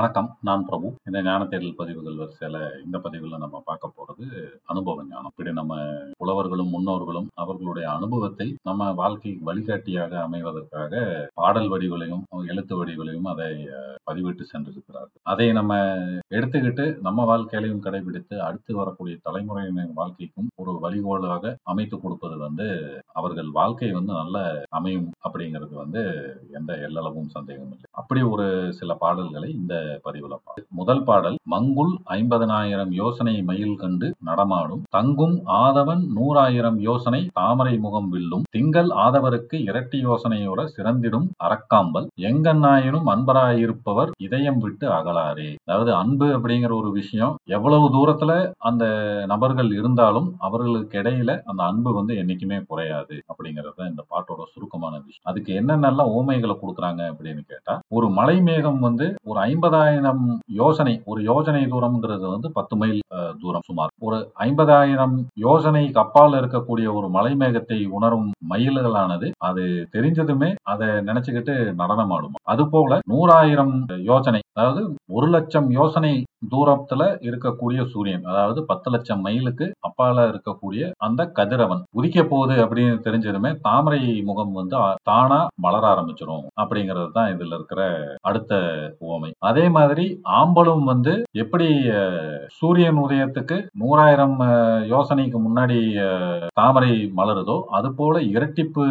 வணக்கம். நான் பிரபு. இந்த ஞான தேடல் பதிவுகள் வரிசையில இந்த பதிவுல நம்ம பார்க்க போறது அனுபவ ஞானம். இப்படி நம்ம புலவர்களும், முன்னோர்களும் அவர்களுடைய அனுபவத்தை நம்ம வாழ்க்கைக்கு வழிகாட்டியாக அமைவதற்காக பாடல் வடிவிலையும், எழுத்து வடிவிலையும் அதை பதிவிட்டு சென்றிருக்கிறார்கள். அதை நம்ம எடுத்துக்கிட்டு நம்ம வாழ்க்கையிலையும் கடைபிடித்து அடுத்து வரக்கூடிய தலைமுறையினர் வாழ்க்கைக்கும் ஒரு வழிகோலாக அமைத்து கொடுப்பது வந்து அவர்கள் வாழ்க்கை வந்து நல்ல அமையும் அப்படிங்கிறது வந்து எந்த எல்லளவும் சந்தேகம் இல்லை. அப்படி ஒரு சில பாடல்களை இந்த பதிவுல முதல் பாடல் மங்குல் ஐம்பதனாயிரம் யோசனை மயில் கண்டு நடமாடும். தங்கும் ஆதவன் நூறாயிரம் யோசனை தாமரை முகம் வில்லும். திங்கள் ஆதவருக்கு இரட்டி யோசனையோட சிறந்திடும் அறக்காம்பல். எங்கண்ணாயினும் அன்பராயிருப்பவர் இதயம் விட்டு அகலாரே. அதாவது அன்பு அப்படிங்கிற ஒரு விஷயம் எவ்வளவு தூரத்துல அந்த நபர்கள் இருந்தாலும் அவர்களுக்கு இடையில அந்த அன்பு வந்து என்னைக்குமே குறையாது அப்படிங்கறது இந்த பாட்டோட சுருக்கமான விஷயம். அதுக்கு என்னென்னலாம் ஓமைகளை கொடுக்குறாங்க அப்படின்னு கேட்டா ஒரு மலை மேகம் வந்து ஒரு ஐம்பதாயிரம் யோசனை ஒரு யோசனை தூரம்ங்கிறது வந்து பத்து மைல் தூரம் சுமார். ஒரு ஐம்பதாயிரம் யோசனை கப்பால் இருக்கக்கூடிய ஒரு மலை மேகத்தை உணரும் மயில்களானது அது தெரிஞ்சதுமே அதை நினைச்சுக்கிட்டு நடனமாடும். அது போல நூறாயிரம் யோசனை அதாவது ஒரு லட்சம் யோசனை தூரத்துல இருக்கக்கூடிய சூரியன் அதாவது பத்து லட்சம் மைலுக்கு அப்பால இருக்கக்கூடிய அந்த கதிரவன். உதிக்க போகுது அப்படின்னு தெரிஞ்சதுமே தாமரை முகம் வந்து தானா மலர ஆரம்பிச்சிடும் அப்படிங்கிறது தான் இதுல இருக்கிற அடுத்த உவமை. அதே மாதிரி ஆம்பலும் வந்து எப்படி சூரியன் உதயத்துக்கு நூறாயிரம் யோசனைக்கு முன்னாடி தாமரை மலருதோ அது போல இரட்டிப்பு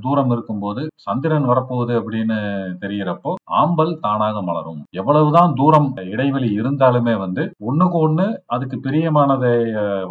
தூரம் இருக்கும்போது சந்திரன் வரப்போகுது அப்படின்னு தெரிகிறப்போ ஆம்பல் தானாக மலரும். எவ்வளவுதான் தூரம் இடைவெளி இருந்தாலுமே வந்து ஒண்ணுக்கு ஒண்ணு அதுக்கு பிரியமானதை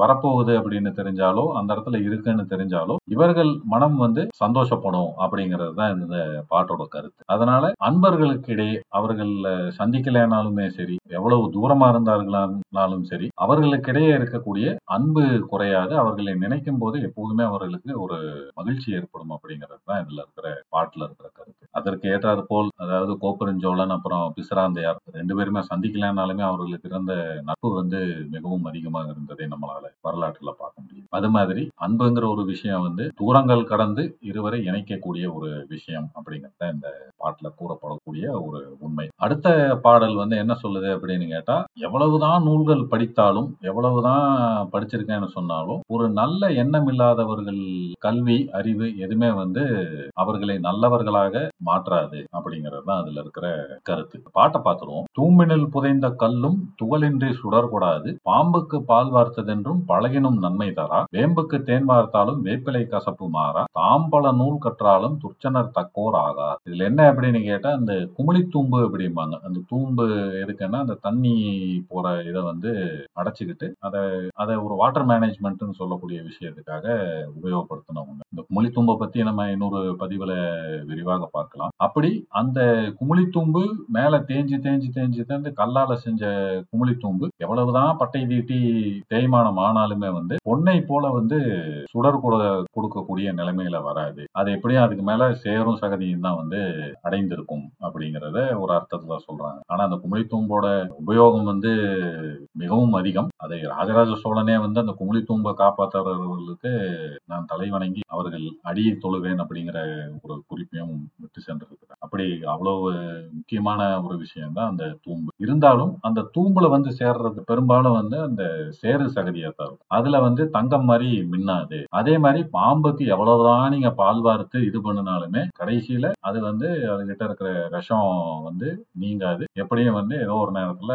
வரப்போகுது அப்படின்னு தெரிஞ்சாலோ அந்த இடத்துல இருக்குன்னு தெரிஞ்சாலோ இவர்கள் மனம் வந்து சந்தோஷப்படும் அப்படிங்கிறது தான் இந்த பாட்டோட கருத்து. அதனால அன்பர்களுக்கு இடையே அவர்கள் சந்திக்கலைனாலுமே சரி எவ்வளவு தூரமா இருந்தார்களானாலும் சரி அவர்களுக்கிடையே இருக்கக்கூடிய அன்பு குறையாது. அவர்களை நினைக்கும் போது எப்போதுமே அவர்களுக்கு ஒரு மகிழ்ச்சி ஏற்படும் அப்படிங்கிறது தான் இதுல இருக்கிற பாட்டுல இருக்கிற கருத்து. அதற்கு ஏற்றாறு போல் அதாவது கோப்பெருஞ்சோழன் அப்புறம் பிசராந்தையார் ரெண்டு பேருமே சந்திக்கலனாலுமே அவர்களுக்கு இருந்த நட்பு வந்து மிகவும் அதிகமாக இருந்ததை நம்மளால வரலாற்றுல பார்க்க முடியும். அது மாதிரி அன்புங்கிற ஒரு விஷயம் வந்து தூரங்கள் கடந்து இருவரை இணைக்கக்கூடிய ஒரு விஷயம் அப்படிங்கிறத இந்த பாட்டுல கூறப்படக்கூடிய ஒரு உண்மை. அடுத்த பாடல் வந்து என்ன சொல்லுது அப்படின்னு கேட்டா எவ்வளவுதான் நூல்கள் படித்தாலும் எவ்வளவுதான் படிச்சிருக்கேன்னு சொன்னாலும் ஒரு நல்ல எண்ணம் இல்லாதவர்கள் கல்வி அறிவு எதுவுமே வந்து அவர்களை நல்லவர்களாக மாற்றாது அப்படிங்கிறது தான் அதுல இருக்கிற கருத்து. பாட்டை பார்த்துருவோம். தூம்பினில் புதைந்த கல்லும் துகளின்றி சுடர்கூடாது. பாம்புக்கு பால் வார்த்ததென்றும் பழகினும் நன்மை தரா. வேம்புக்கு தேன் வார்த்தாலும் வேப்பிலை கசப்பு மாறா தாம்பல நூல் கற்றாலும் துர்ச்சனர் தக்கோர் ஆகா. இதுல என்ன அப்படின்னு கேட்டா அந்த குமிழி தூம்பு அப்படிம்பாங்க. அந்த தூம்பு எதுக்குன்னா அந்த தண்ணி போற இதை வந்து அடைச்சுக்கிட்டு அதை அதை ஒரு வாட்டர் மேனேஜ்மெண்ட்னு சொல்லக்கூடிய விஷயத்துக்காக உபயோகப்படுத்தினவங்க இந்த குமிழி தூம்பை பத்தி நம்ம இன்னொரு பதிவுல விரிவாக பார்க்கலாம். அப்படி அந்த குமிழித்தூம்பு மேல தேஞ்சு தேஞ்சு தேஞ்சு தேர்ந்து கல்லால செஞ்ச குமிழித்தூம்பு எவ்வளவுதான் பட்டை தீட்டி தேய்மானம் ஆனாலுமே வந்து பொன்னை போல வந்து சுடர் கூட கொடுக்கக்கூடிய நிலைமையில வராது. அது எப்படியும் அதுக்கு மேல சேரும் சகதியும் தான் வந்து அடைந்திருக்கும் அப்படிங்கறத ஒரு அர்த்தத்துல சொல்றாங்க. ஆனா அந்த குமிழித்தூம்போட உபயோகம் வந்து மிகவும் அதிகம். அதை ராஜராஜ சோழனே வந்து அந்த குமிழித்தூம்பை காப்பாற்றுறவர்களுக்கு நான் தலைவணங்கி அவர்கள் அடியை தொழுவேன் அப்படிங்கிற ஒரு குறிப்பையும் விட்டு சென்றிருக்கிறார் அப்படி அவ்வளவு முக்கியமான ஒரு விஷயம் தான் அந்த தூம்பு. இருந்தாலும் அந்த தூம்புல வந்து சேர்றது பெரும்பாலும் வந்து அந்த சேறு சகதியா தான் இருக்கும். அதுல வந்து தங்கம் மாதிரி மின்னாது. அதே மாதிரி பாம்புக்கு எவ்வளவுதான் நீங்க பால் வார்த்து இது பண்ணினாலுமே கடைசியில அது வந்து அதுகிட்ட இருக்கிற விஷம் வந்து நீங்காது. எப்படியும் வந்து ஏதோ ஒரு நேரத்துல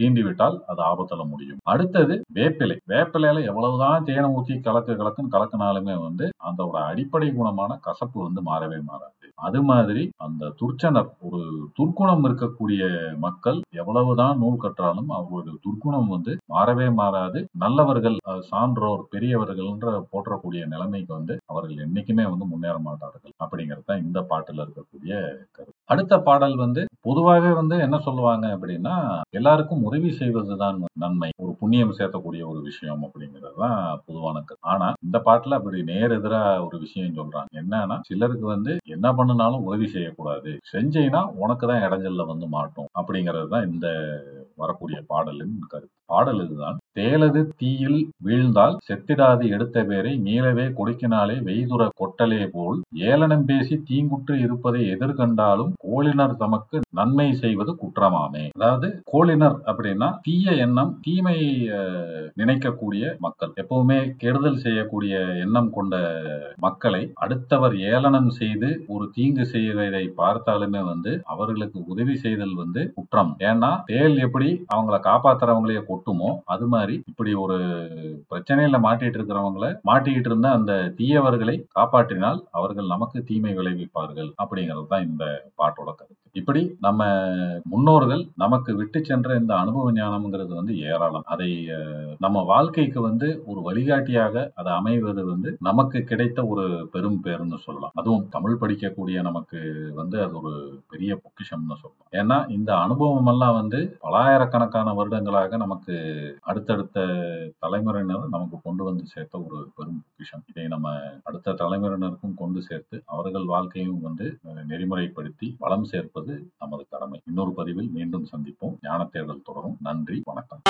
தீண்டி விட்டால் அது ஆபத்துல முடியும். அடுத்தது வேப்பிலை. வேப்பிலையில எவ்வளவுதான் தேனை ஊற்றி கலக்கு கலக்குன்னு கலக்குனாலுமே வந்து அதோட அடிப்படை குணமான கசப்பு வந்து மாறவே மாறாது. அது மாதிரி அந்த துர்ச்சனர் ஒரு துர்க்குணம் இருக்கக்கூடிய மக்கள் எவ்வளவுதான் நூல் கற்றாலும் அவர்களுடைய துர்க்குணம் வந்து மாறவே மாறாது. நல்லவர்கள் சான்றோர் பெரியவர்கள்ன்ற போற்றக்கூடிய நிலைமைக்கு வந்து அவர்கள் என்னைக்குமே வந்து முன்னேற மாட்டார்கள். அப்படிங்கிறது தான் இந்த பாட்டுல இருக்கக்கூடிய கருத்து. அடுத்த பாடல் வந்து பொதுவாகவே வந்து என்ன சொல்லுவாங்க அப்படின்னா எல்லாருக்கும் உதவி செய்வதுதான் நன்மை. ஒரு புண்ணியம் சேர்த்தக்கூடிய ஒரு விஷயம் அப்படிங்கிறது தான் பொதுவான கருத்து. ஆனா இந்த பாட்டுல அப்படி நேர் எதிரா ஒரு விஷயம் சொல்றாங்க. என்னன்னா சிலருக்கு வந்து என்ன பண்ணுனாலும் உதவி செய்யக்கூடாது. செஞ்சீங்கன்னா உனக்கு தான் இடைஞ்சல்ல வந்து மாட்டும் அப்படிங்கிறது தான் இந்த வரக்கூடிய பாடலின் கருத்து. பாடல் இதுதான். தேலது தீயில் வீழ்ந்தால் செத்திடாது எடுத்த பேரை மீளவே கொடுக்கினாலே வெய்துற கொட்டலே போல் ஏளனம் பேசி தீங்குற்று இருப்பதை எதிர்கண்டாலும் கோளினர் தமக்கு நன்மை செய்வது குற்றமாமே. அதாவது கோளினர் அப்படின்னா தீய எண்ணம் தீமை நினைக்கக்கூடிய மக்கள். எப்பவுமே கெடுதல் செய்யக்கூடிய எண்ணம் கொண்ட மக்களை அடுத்தவர் ஏளனம் செய்து ஒரு தீங்கு செய்வதை பார்த்தாலுமே வந்து அவர்களுக்கு உதவி செய்தல் வந்து குற்றம். ஏன்னா தேல் எப்படி அவங்கள காப்பாத்துறவங்களையே கொட்டுமோ அது மாதிரி இப்படி ஒரு பிரச்சனையில மாட்டிட்டு இருக்கிறவங்கள மாட்டிக்கிட்டு இருந்த அந்த தீயவர்களை காப்பாற்றினால் அவர்கள் நமக்கு தீமை விளைவிப்பார்கள் அப்படிங்கிறது தான் இந்த பாட்டோட கருத்து. இப்படி நம்ம முன்னோர்கள் நமக்கு விட்டு சென்ற இந்த அனுபவ ஞானம்ங்கிறது வந்து ஏராளம். அதை நம்ம வாழ்க்கைக்கு வந்து ஒரு வழிகாட்டியாக அது அமைவது வந்து நமக்கு கிடைத்த ஒரு பெரும் பேருன்னு சொல்லலாம். அதுவும் தமிழ் படிக்கக்கூடிய நமக்கு வந்து அது ஒரு பெரிய பொக்கிஷம்னு சொல்லலாம். ஏன்னா இந்த அனுபவம் எல்லாம் வந்து பலாயிரக்கணக்கான வருடங்களாக நமக்கு அடுத்தடுத்த தலைமுறையினர் நமக்கு கொண்டு வந்து சேர்த்த ஒரு பெரும் பொக்கிஷம். இதை நம்ம அடுத்த தலைமுறையினருக்கும் கொண்டு சேர்த்து அவர்கள் வாழ்க்கையும் வந்து நெறிமுறைப்படுத்தி வளம் சேர்ப்பது நமது கடமை. இன்னொரு பதிவில் மீண்டும் சந்திப்போம். ஞான தேடல் தொடரும். நன்றி. வணக்கம்.